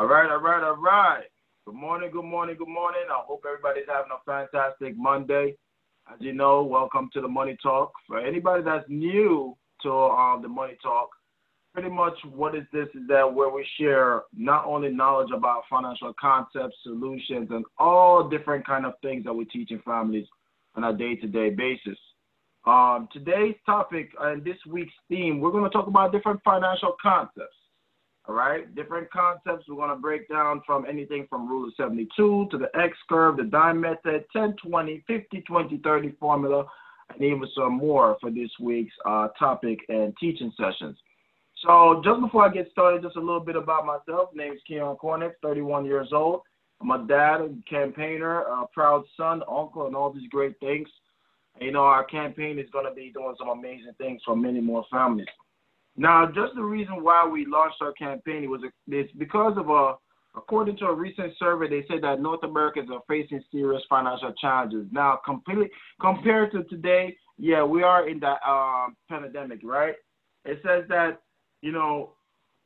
All right, all right, all right. Good morning, good morning, good morning. I hope everybody's having a fantastic Monday. As you know, welcome to the Money Talk. For anybody that's new to um, the Money Talk, pretty much what is this is that where we share not only knowledge about financial concepts, solutions, and all different kind of things that we teach in families on a day-to-day basis. Um, today's topic and this week's theme, we're going to talk about different financial concepts. All right, different concepts. We're going to break down from anything from rule of 72 to the X curve, the dime method, 10, 20, 50, 20, 30 formula, and even some more for this week's uh, topic and teaching sessions. So, just before I get started, just a little bit about myself. My name is Keon Cornick, 31 years old. I'm a dad, a campaigner, a proud son, uncle, and all these great things. You know, our campaign is going to be doing some amazing things for many more families. Now, just the reason why we launched our campaign was it's because of a, according to a recent survey, they said that North Americans are facing serious financial challenges. Now, completely compared to today, yeah, we are in that uh, pandemic, right? It says that you know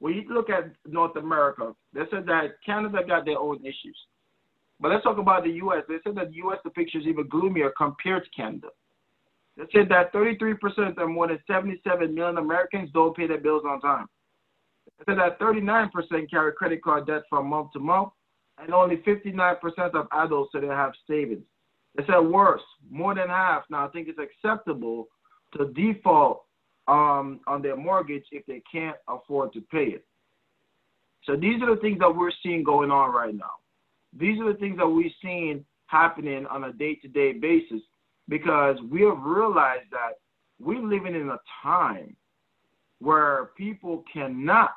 when you look at North America, they said that Canada got their own issues. But let's talk about the U.S. They said that the U.S. the picture is even gloomier compared to Canada. They said that 33% or more than 77 million Americans don't pay their bills on time. They said that 39% carry credit card debt from month to month, and only 59% of adults said they have savings. They said worse, more than half now I think it's acceptable to default um, on their mortgage if they can't afford to pay it. So these are the things that we're seeing going on right now. These are the things that we're seeing happening on a day-to-day basis because we have realized that we're living in a time where people cannot,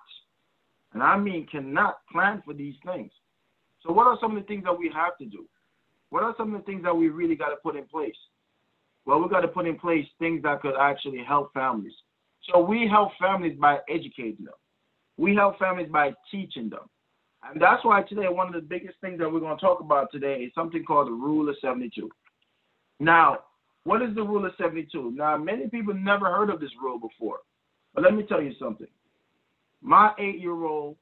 and I mean cannot, plan for these things. So, what are some of the things that we have to do? What are some of the things that we really got to put in place? Well, we got to put in place things that could actually help families. So, we help families by educating them, we help families by teaching them. And that's why today, one of the biggest things that we're going to talk about today is something called the Rule of 72. Now, what is the rule of 72? Now, many people never heard of this rule before. But let me tell you something. My eight year old,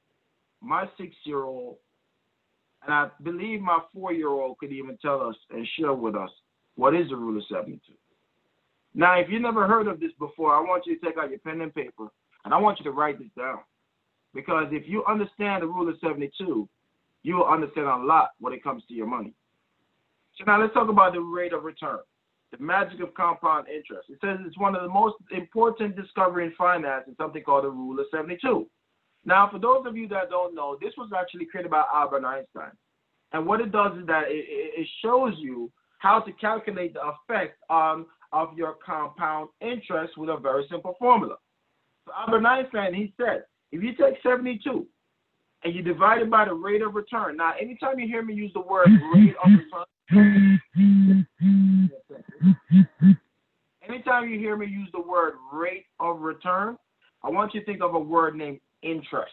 my six year old, and I believe my four year old could even tell us and share with us what is the rule of 72. Now, if you never heard of this before, I want you to take out your pen and paper and I want you to write this down. Because if you understand the rule of 72, you will understand a lot when it comes to your money. So now let's talk about the rate of return, the magic of compound interest. It says it's one of the most important discovery in finance in something called the rule of 72. Now, for those of you that don't know, this was actually created by Albert Einstein. And what it does is that it, it shows you how to calculate the effect um, of your compound interest with a very simple formula. So Albert Einstein, he said, if you take 72 and you divide it by the rate of return. Now, anytime you hear me use the word rate of return, Anytime you hear me use the word rate of return, I want you to think of a word named interest.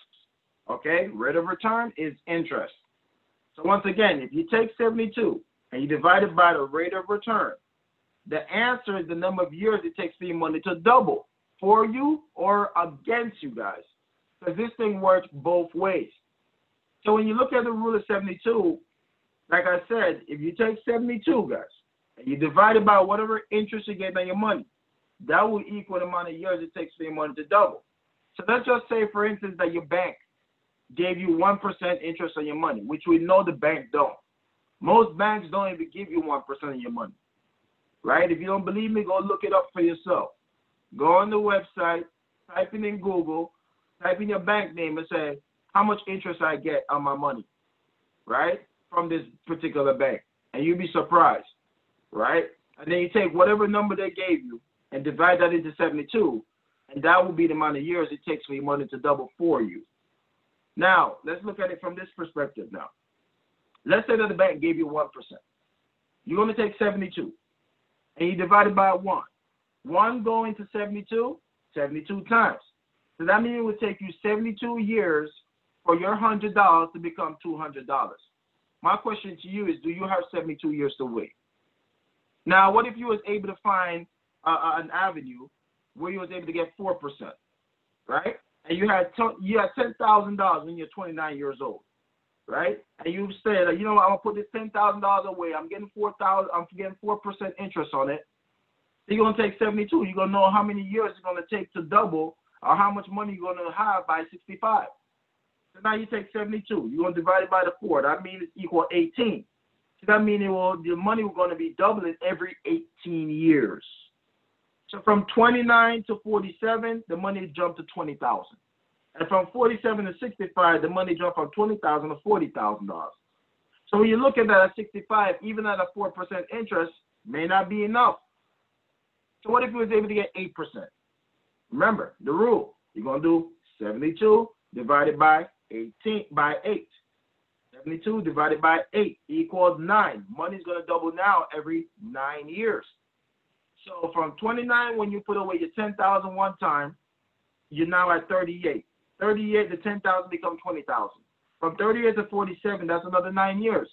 Okay? Rate of return is interest. So once again, if you take 72 and you divide it by the rate of return, the answer is the number of years it takes for your money to double for you or against you guys. Because this thing works both ways. So when you look at the rule of 72, like I said, if you take 72, guys, and you divide it by whatever interest you get on your money, that will equal the amount of years it takes for your money to double. So let's just say, for instance, that your bank gave you 1% interest on your money, which we know the bank don't. Most banks don't even give you 1% of your money, right? If you don't believe me, go look it up for yourself. Go on the website, type in in Google, type in your bank name and say, how much interest I get on my money, right? From this particular bank, and you'd be surprised, right? And then you take whatever number they gave you and divide that into 72, and that will be the amount of years it takes for your money to double for you. Now, let's look at it from this perspective now. Let's say that the bank gave you 1%. You're going to take 72, and you divide it by 1. 1 going to 72, 72 times. So that means it would take you 72 years for your $100 to become $200. My question to you is, do you have 72 years to wait? Now, what if you was able to find uh, uh an avenue where you was able to get four percent, right? And you had t- you had ten thousand dollars when you're 29 years old. right? And you said, you know, what? I'm gonna put this ten thousand dollars away. I'm getting four thousand. I'm getting four percent interest on it. You're gonna take seventy-two. You're gonna know how many years it's gonna take to double, or how much money you're gonna have by sixty-five. Now you take seventy-two. You're gonna divide it by the four. That means it's equal eighteen. So that means will the money will gonna be doubling every eighteen years. So from 29 to 47, the money jumped to 20,000. And from 47 to 65, the money jumped from 20,000 to 40,000 dollars. So when you look at that at 65, even at a 4% interest, may not be enough. So what if you was able to get 8%? Remember the rule. You're gonna do 72 divided by 18 by 8. 72 divided by 8 equals 9. Money's gonna double now every nine years. So from 29, when you put away your 10,000 one time, you're now at 38. 38 to 10,000 become 20,000. From 38 to 47, that's another nine years.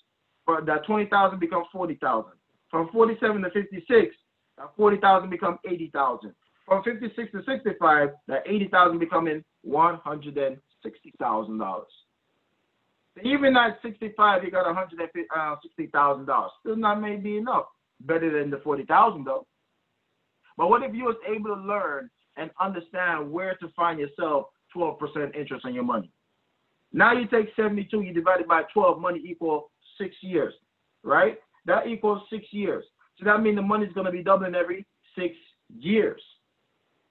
For that 20,000 becomes 40,000. From 47 to 56, that 40,000 becomes 80,000. From 56 to 65, that 80,000 becoming $160,000. Even at 65, you got $160,000. Uh, Still not maybe enough. Better than the 40,000 though. But what if you was able to learn and understand where to find yourself 12% interest on your money? Now you take 72, you divide it by 12, money equal six years, right? That equals six years. So that means the money is going to be doubling every six years.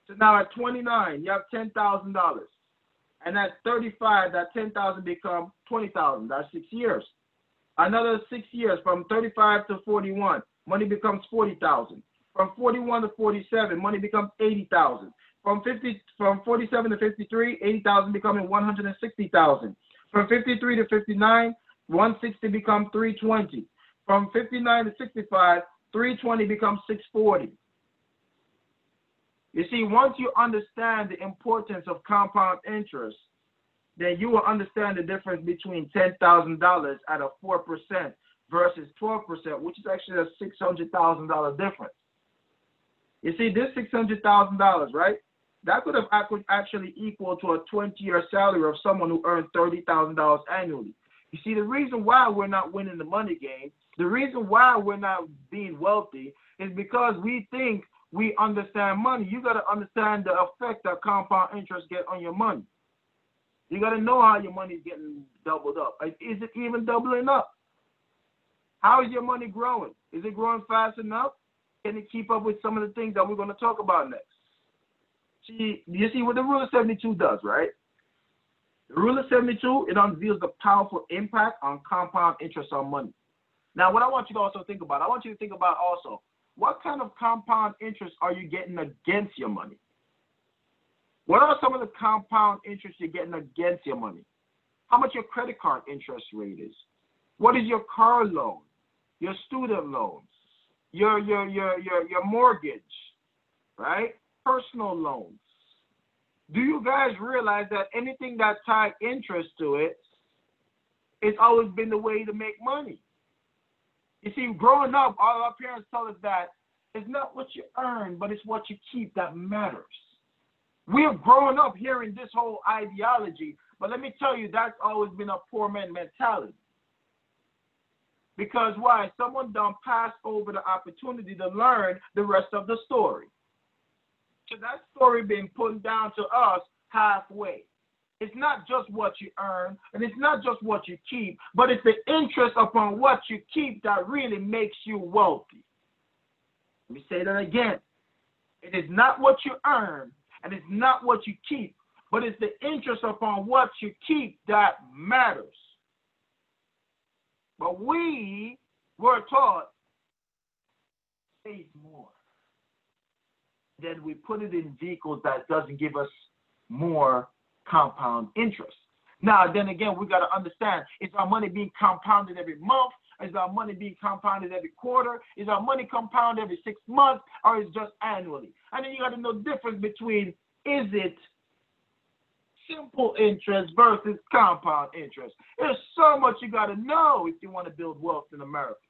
So now at 29, you have $10,000. And at 35, that 10,000 become 20,000. That's six years. Another six years from 35 to 41, money becomes 40,000. From 41 to 47, money becomes 80,000. From 50, from 47 to 53, 80,000 becoming 160,000. From 53 to 59, 160 becomes 320. From 59 to 65, 320 becomes 640. You see, once you understand the importance of compound interest, then you will understand the difference between $10,000 at a 4% versus 12%, which is actually a $600,000 difference. You see, this $600,000, right? That could have actually equal to a 20-year salary of someone who earned $30,000 annually. You see, the reason why we're not winning the money game, the reason why we're not being wealthy is because we think we understand money. You got to understand the effect that compound interest get on your money. You got to know how your money is getting doubled up. Is it even doubling up? How is your money growing? Is it growing fast enough? Can it keep up with some of the things that we're going to talk about next? See, you see what the rule of 72 does, right? The rule of 72, it unveils the powerful impact on compound interest on money. Now, what I want you to also think about, I want you to think about also, what kind of compound interest are you getting against your money? What are some of the compound interest you're getting against your money? How much your credit card interest rate is? What is your car loan? Your student loans? Your your your your your mortgage, right? Personal loans. Do you guys realize that anything that tied interest to it, it's always been the way to make money? You see, growing up, all our parents tell us that it's not what you earn, but it's what you keep that matters. We have grown up hearing this whole ideology, but let me tell you, that's always been a poor man mentality. Because why? Someone done passed over the opportunity to learn the rest of the story. So that story being put down to us halfway. It's not just what you earn, and it's not just what you keep, but it's the interest upon what you keep that really makes you wealthy. Let me say that again. It is not what you earn, and it's not what you keep, but it's the interest upon what you keep that matters. But we were taught save more. Then we put it in vehicles that doesn't give us more compound interest. Now, then again, we got to understand is our money being compounded every month? Is our money being compounded every quarter? Is our money compounded every six months? Or is just annually? And then you got to know the difference between is it simple interest versus compound interest. There's so much you got to know if you want to build wealth in America.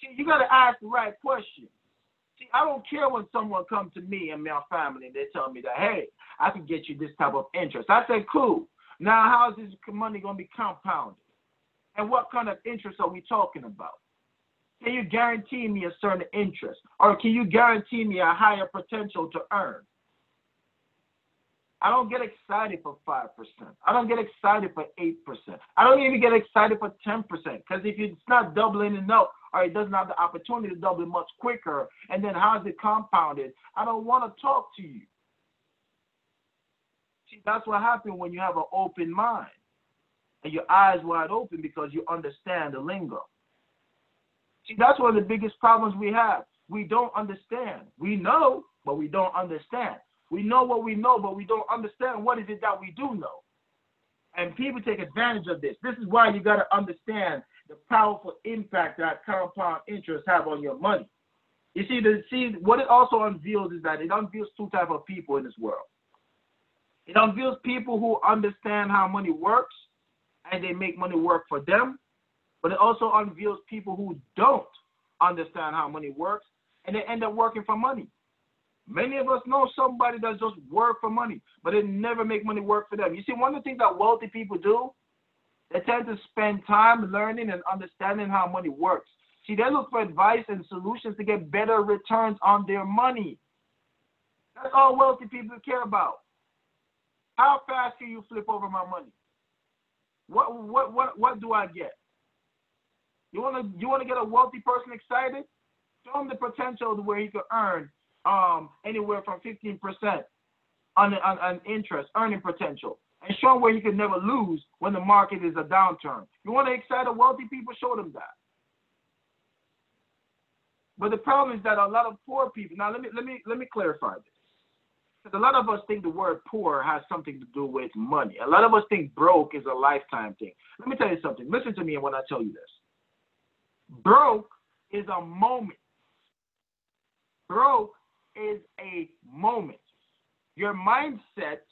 See, you got to ask the right question. See, I don't care when someone comes to me and my family and they tell me that, hey, I can get you this type of interest. I say, cool. Now, how is this money going to be compounded? And what kind of interest are we talking about? Can you guarantee me a certain interest? Or can you guarantee me a higher potential to earn? I don't get excited for 5%. I don't get excited for 8%. I don't even get excited for 10% because if it's not doubling enough or it doesn't have the opportunity to double much quicker, and then how is it compounded? I don't want to talk to you. See, that's what happens when you have an open mind and your eyes wide open because you understand the lingo. See, that's one of the biggest problems we have. We don't understand. We know, but we don't understand. We know what we know, but we don't understand what is it that we do know. And people take advantage of this. This is why you got to understand the powerful impact that compound interest have on your money. You see, the see what it also unveils is that it unveils two type of people in this world. It unveils people who understand how money works and they make money work for them, but it also unveils people who don't understand how money works and they end up working for money. Many of us know somebody that just work for money, but it never make money work for them. You see, one of the things that wealthy people do, they tend to spend time learning and understanding how money works. See, they look for advice and solutions to get better returns on their money. That's all wealthy people care about. How fast can you flip over my money? What what what what do I get? You wanna you wanna get a wealthy person excited? Show him the potential where he could earn um anywhere from 15% on, on, on interest, earning potential. And show where he could never lose when the market is a downturn. You want to excite the wealthy people, show them that. But the problem is that a lot of poor people. Now let me let me let me clarify this. Because a lot of us think the word poor has something to do with money. A lot of us think broke is a lifetime thing. Let me tell you something. Listen to me when I tell you this. Broke is a moment. Broke is a moment. Your mindset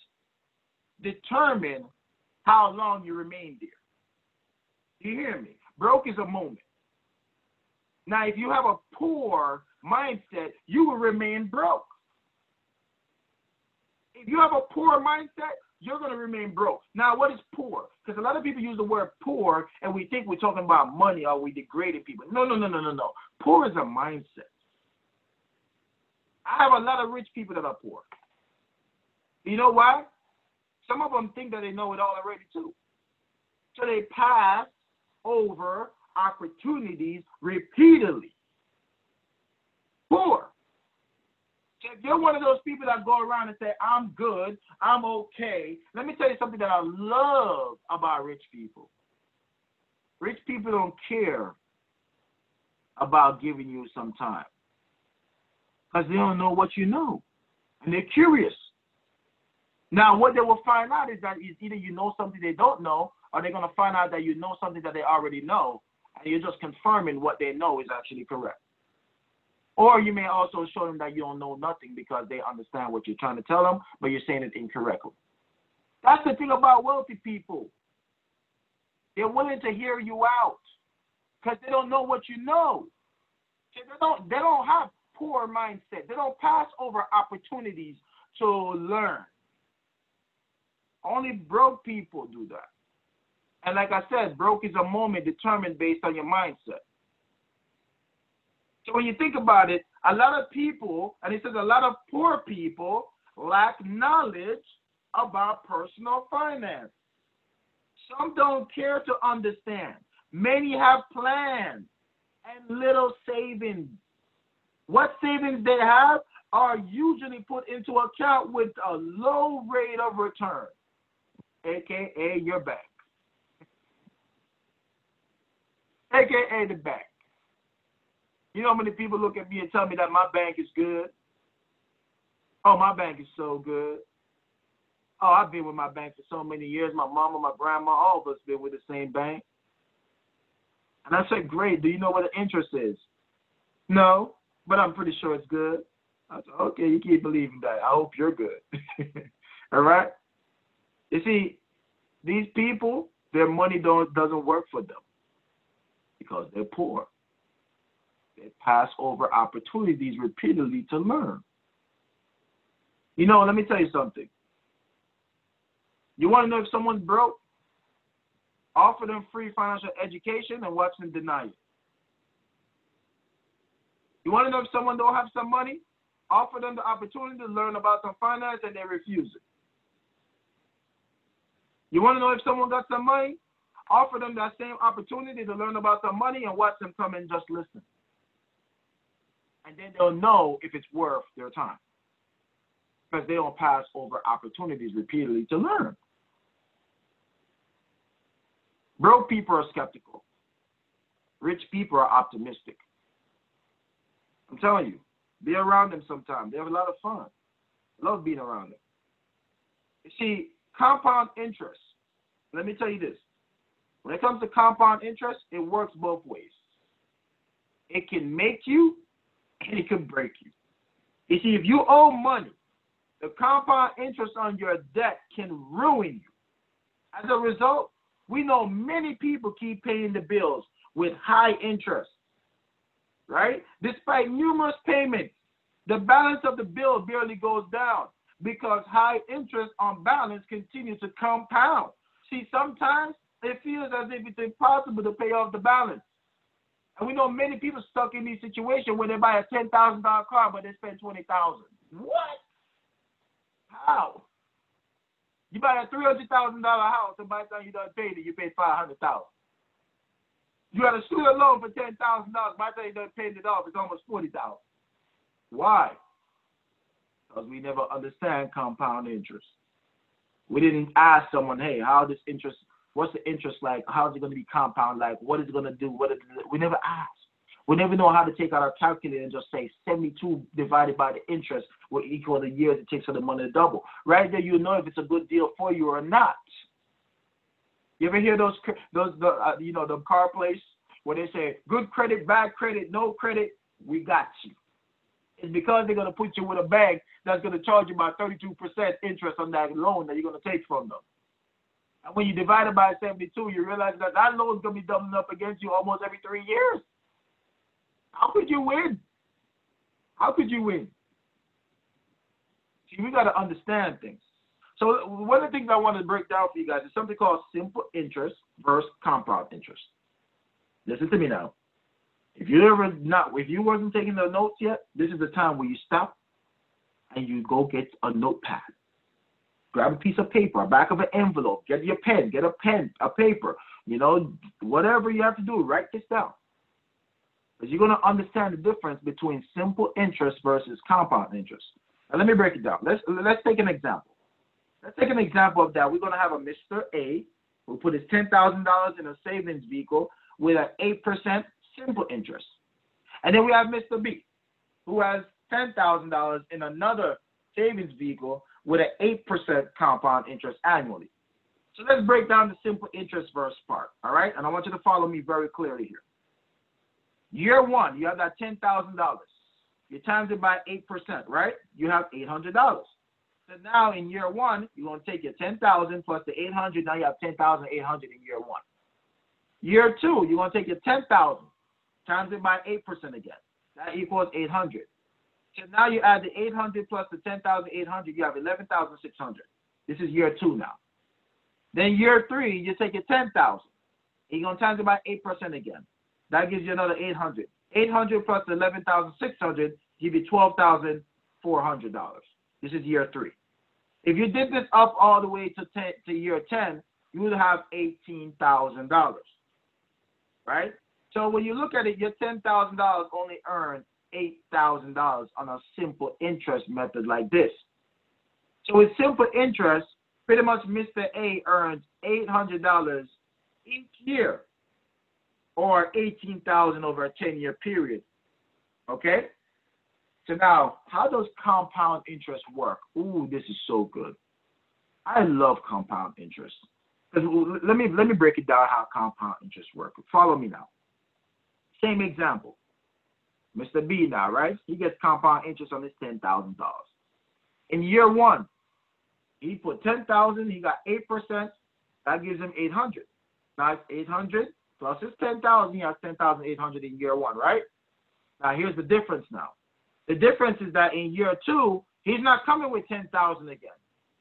determines how long you remain there. You hear me? Broke is a moment. Now, if you have a poor mindset, you will remain broke. If you have a poor mindset, you're going to remain broke. Now, what is poor? Because a lot of people use the word poor and we think we're talking about money or we degraded people. No, no, no, no, no, no. Poor is a mindset. I have a lot of rich people that are poor. You know why? Some of them think that they know it all already too. So they pass over opportunities repeatedly. Poor. If you're one of those people that go around and say, I'm good, I'm okay, let me tell you something that I love about rich people. Rich people don't care about giving you some time because they don't know what you know and they're curious. Now, what they will find out is that is either you know something they don't know, or they're going to find out that you know something that they already know, and you're just confirming what they know is actually correct. Or you may also show them that you don't know nothing because they understand what you're trying to tell them, but you're saying it incorrectly. That's the thing about wealthy people. They're willing to hear you out because they don't know what you know. They don't, they don't have poor mindset. They don't pass over opportunities to learn. Only broke people do that. And like I said, broke is a moment determined based on your mindset. So when you think about it, a lot of people, and he says a lot of poor people lack knowledge about personal finance. Some don't care to understand. Many have plans and little savings. What savings they have are usually put into account with a low rate of return, aka your bank, aka the bank. You know how many people look at me and tell me that my bank is good? Oh, my bank is so good. Oh, I've been with my bank for so many years. My mama, my grandma, all of us been with the same bank. And I said, Great, do you know what the interest is? No, but I'm pretty sure it's good. I said, Okay, you keep believing that. I hope you're good. all right? You see, these people, their money don't doesn't work for them because they're poor. They pass over opportunities repeatedly to learn. You know, let me tell you something. You want to know if someone's broke? Offer them free financial education and watch them deny it. You want to know if someone don't have some money? Offer them the opportunity to learn about some finance and they refuse it. You want to know if someone got some money? Offer them that same opportunity to learn about the money and watch them come and just listen. And then they'll know if it's worth their time. Because they don't pass over opportunities repeatedly to learn. Broke people are skeptical. Rich people are optimistic. I'm telling you, be around them sometime. They have a lot of fun. love being around them. You see, compound interest. Let me tell you this. When it comes to compound interest, it works both ways. It can make you and it can break you. You see, if you owe money, the compound interest on your debt can ruin you. As a result, we know many people keep paying the bills with high interest, right? Despite numerous payments, the balance of the bill barely goes down because high interest on balance continues to compound. See, sometimes it feels as if it's impossible to pay off the balance. And we know many people stuck in these situations where they buy a ten thousand dollar car but they spend twenty thousand. What? How? You buy a three hundred thousand dollar house and by the time you done paid it, you pay five hundred thousand. You got a student loan for ten thousand dollars. By the time you done paid it off, it's almost forty thousand. Why? Because we never understand compound interest. We didn't ask someone, hey, how this interest, what's the interest like? How's it going to be compound like? What is it going to do? What is it, we never ask. We never know how to take out our calculator and just say 72 divided by the interest will equal the years it takes for the money to double. Right there, you know if it's a good deal for you or not. You ever hear those those the uh, you know the car place where they say good credit, bad credit, no credit, we got you. It's because they're gonna put you with a bank that's gonna charge you about 32% interest on that loan that you're gonna take from them. And when you divide it by 72, you realize that that loan is gonna be doubling up against you almost every three years. How could you win? How could you win? See, we got to understand things. So one of the things I want to break down for you guys is something called simple interest versus compound interest. Listen to me now. If you ever not, if you wasn't taking the notes yet, this is the time where you stop and you go get a notepad. Grab a piece of paper, back of an envelope, get your pen, get a pen, a paper, you know, whatever you have to do, write this down. Because you're going to understand the difference between simple interest versus compound interest. Now let me break it down. Let's let's take an example. Let's take an example of that. We're going to have a Mr. A who put his ten thousand dollars in a savings vehicle with an eight percent simple interest, and then we have Mr. B who has ten thousand dollars in another savings vehicle with an eight percent compound interest annually. So let's break down the simple interest versus part. All right, and I want you to follow me very clearly here. Year one, you have that ten thousand dollars. You times it by eight percent, right? You have eight hundred dollars. So now in year one, you're gonna take your ten thousand plus the eight hundred. Now you have ten thousand eight hundred in year one. Year two, you're gonna take your ten thousand times it by eight percent again. That equals eight hundred. So now you add the eight hundred plus the ten thousand eight hundred. You have eleven thousand six hundred. This is year two now. Then year three, you take your ten thousand. You're gonna times it by eight percent again. That gives you another 800. 800 plus 11,600 give you $12,400. This is year three. If you did this up all the way to 10, to year 10, you would have $18,000. Right? So when you look at it, your $10,000 only earned $8,000 on a simple interest method like this. So with simple interest, pretty much Mr. A earns $800 each year or 18,000 over a 10 year period. Okay? So now, how does compound interest work? Ooh, this is so good. I love compound interest. Let me let me break it down how compound interest works. Follow me now. Same example. Mr. B now, right? He gets compound interest on his ten thousand dollars. In year one, he put ten thousand, he got eight percent, that gives him eight hundred. Now it's eight hundred plus his 10,000, he has 10,800 in year one, right? Now here's the difference now. The difference is that in year two, he's not coming with 10,000 again.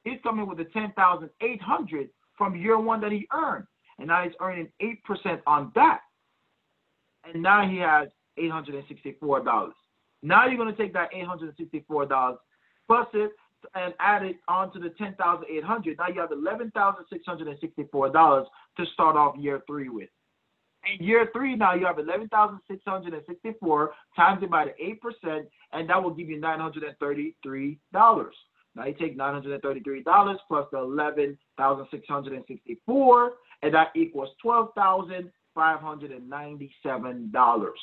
He's coming with the 10,800 from year one that he earned. And now he's earning 8% on that. And now he has $864. Now you're going to take that $864 plus it and add it onto the 10,800. Now you have $11,664 to start off year three with. In year three, now you have 11664 times it by the 8%, and that will give you $933. Now you take $933 plus the 11664 and that equals $12,597.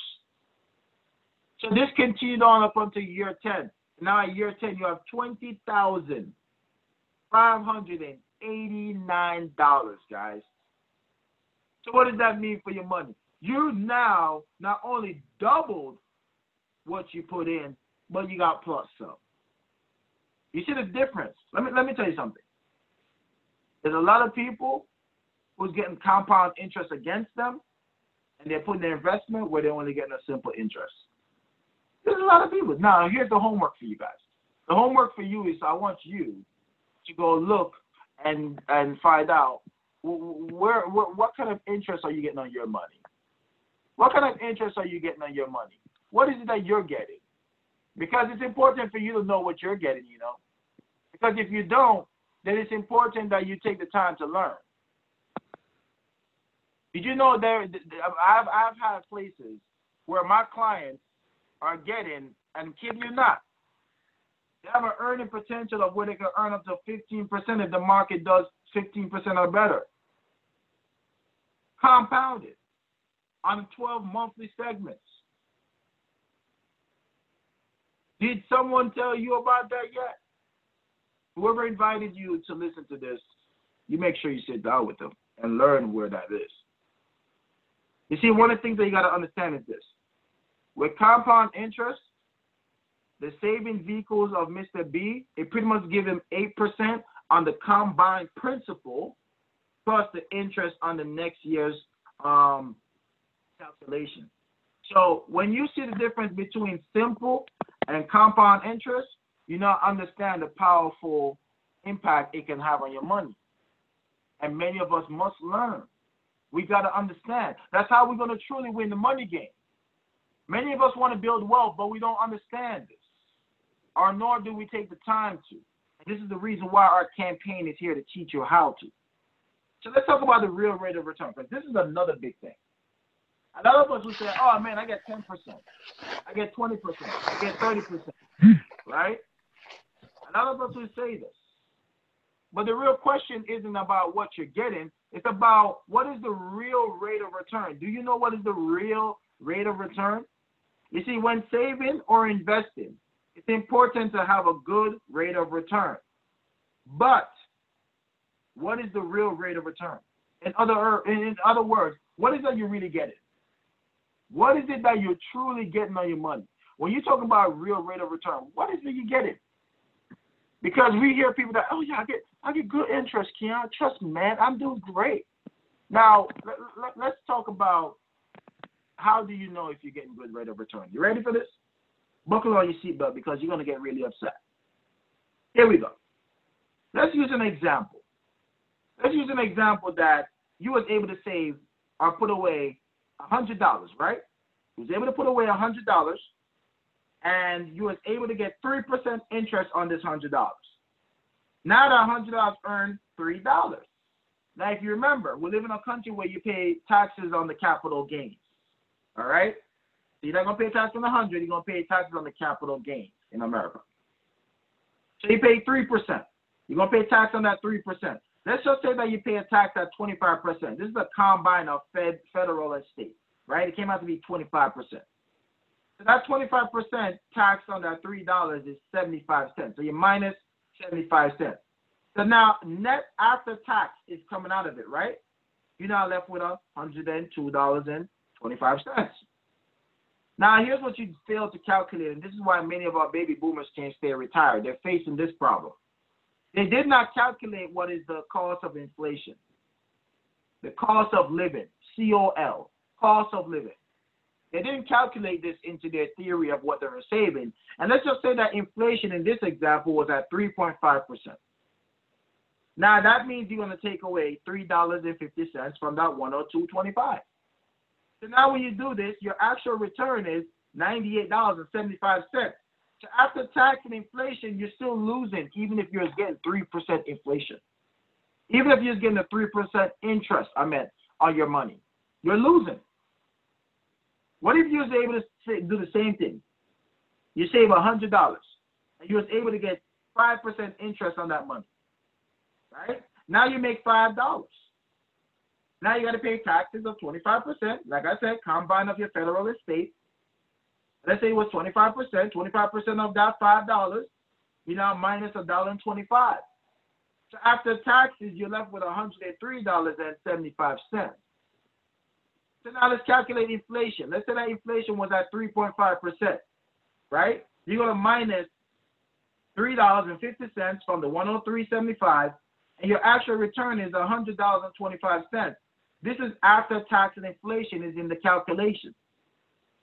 So this continued on up until year 10. Now at year 10, you have $20,589, guys. So what does that mean for your money? You now not only doubled what you put in, but you got plus some. You see the difference? Let me let me tell you something. There's a lot of people who's getting compound interest against them, and they're putting their investment where they're only getting a simple interest. There's a lot of people. Now, here's the homework for you guys. The homework for you is I want you to go look and and find out where, where what kind of interest are you getting on your money? What kind of interest are you getting on your money? What is it that you're getting? Because it's important for you to know what you're getting, you know. Because if you don't, then it's important that you take the time to learn. Did you know there? I've I've had places where my clients are getting, and kid you not, they have an earning potential of where they can earn up to 15% if the market does 15% or better. Compounded on 12 monthly segments. Did someone tell you about that yet? Whoever invited you to listen to this, you make sure you sit down with them and learn where that is. You see, one of the things that you got to understand is this with compound interest, the saving vehicles of Mr. B, it pretty much give him 8% on the combined principal plus the interest on the next year's um, calculation. So when you see the difference between simple and compound interest, you now understand the powerful impact it can have on your money. And many of us must learn. We got to understand. That's how we're going to truly win the money game. Many of us want to build wealth, but we don't understand this, or nor do we take the time to. This is the reason why our campaign is here to teach you how to. So let's talk about the real rate of return, because this is another big thing. A lot of us will say, oh man, I get 10%, I get 20%, I get 30%, right? A lot of us will say this. But the real question isn't about what you're getting, it's about what is the real rate of return. Do you know what is the real rate of return? You see, when saving or investing, it's important to have a good rate of return. But what is the real rate of return? In other, er, in other words, what is that you're really getting? What is it that you're truly getting on your money? When you talk about real rate of return, what is it you're getting? Because we hear people that, oh yeah, I get I get good interest, Keon. Trust me, man, I'm doing great. Now let, let, let's talk about how do you know if you're getting good rate of return? You ready for this? Buckle on your seatbelt because you're to get really upset. Here we go. Let's use an example. Let's use an example that you was able to save or put away $100, right? You was able to put away $100 and you was able to get 3% interest on this $100. Now that $100 earned $3. Now, if you remember, we live in a country where you pay taxes on the capital gains. All right? So you're not going to pay tax on the 100, you're going to pay taxes on the capital gains in America. So you pay 3%. You're going to pay tax on that 3%. Let's just say that you pay a tax at 25%. This is a combine of fed, federal and state, right? It came out to be 25%. So that 25% tax on that $3 is 75 cents. So you're minus 75 cents. So now net after tax is coming out of it, right? You're now left with a $102.25. Now here's what you fail to calculate, and this is why many of our baby boomers can't stay retired. They're facing this problem. They did not calculate what is the cost of inflation, the cost of living, COL, cost of living. They didn't calculate this into their theory of what they were saving. And let's just say that inflation in this example was at 3.5%. Now that means you're gonna take away three dollars and fifty cents from that one hundred two twenty five. So now when you do this, your actual return is ninety eight dollars and seventy five cents. So after tax and inflation, you're still losing, even if you're getting three percent inflation. Even if you're getting a three percent interest, I meant on your money, you're losing. What if you was able to do the same thing? You save hundred dollars, and you was able to get five percent interest on that money right? Now you make five dollars. Now you got to pay taxes of 25%. Like I said, combine of your federal estate. Let's say it was 25%. 25% of that $5, you now minus a dollar and 25. So after taxes, you're left with $103.75. So now let's calculate inflation. Let's say that inflation was at 3.5%, right? You're going to minus $3.50 from the 103.75 and your actual return is $100.25. This is after tax and inflation is in the calculation.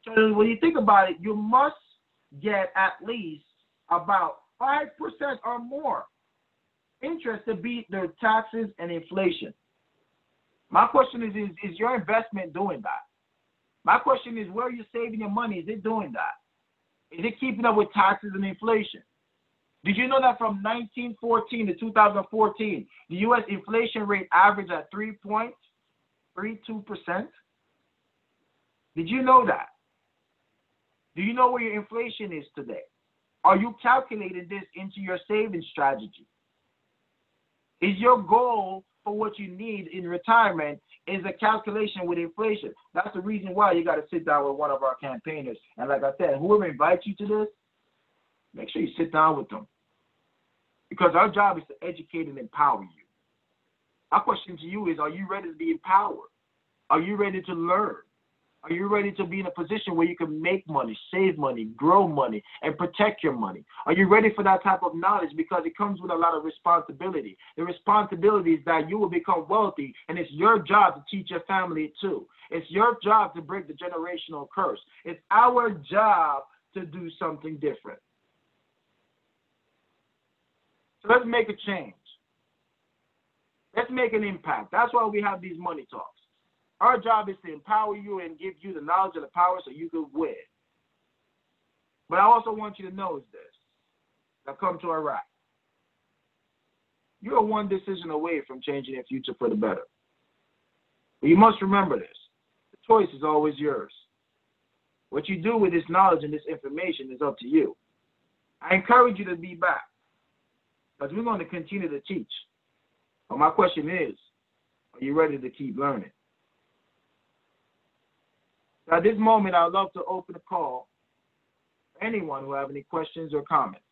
So when you think about it, you must get at least about 5% or more interest to beat the taxes and inflation. My question is, is, is your investment doing that? My question is, where are you saving your money? Is it doing that? Is it keeping up with taxes and inflation? Did you know that from 1914 to 2014, the U.S. inflation rate averaged at 3.32%? Did you know that? Do you know where your inflation is today? Are you calculating this into your saving strategy? Is your goal for what you need in retirement is a calculation with inflation? That's the reason why you got to sit down with one of our campaigners. And like I said, whoever invites you to this, make sure you sit down with them. Because our job is to educate and empower you. My question to you is Are you ready to be empowered? Are you ready to learn? Are you ready to be in a position where you can make money, save money, grow money, and protect your money? Are you ready for that type of knowledge? Because it comes with a lot of responsibility. The responsibility is that you will become wealthy, and it's your job to teach your family too. It's your job to break the generational curse. It's our job to do something different. So let's make a change. Let's make an impact. That's why we have these money talks. Our job is to empower you and give you the knowledge and the power so you can win. But I also want you to know is this. Now come to Iraq. You are one decision away from changing your future for the better. But you must remember this. The choice is always yours. What you do with this knowledge and this information is up to you. I encourage you to be back because we're going to continue to teach. But my question is, are you ready to keep learning? So at this moment, I'd love to open the call for anyone who have any questions or comments.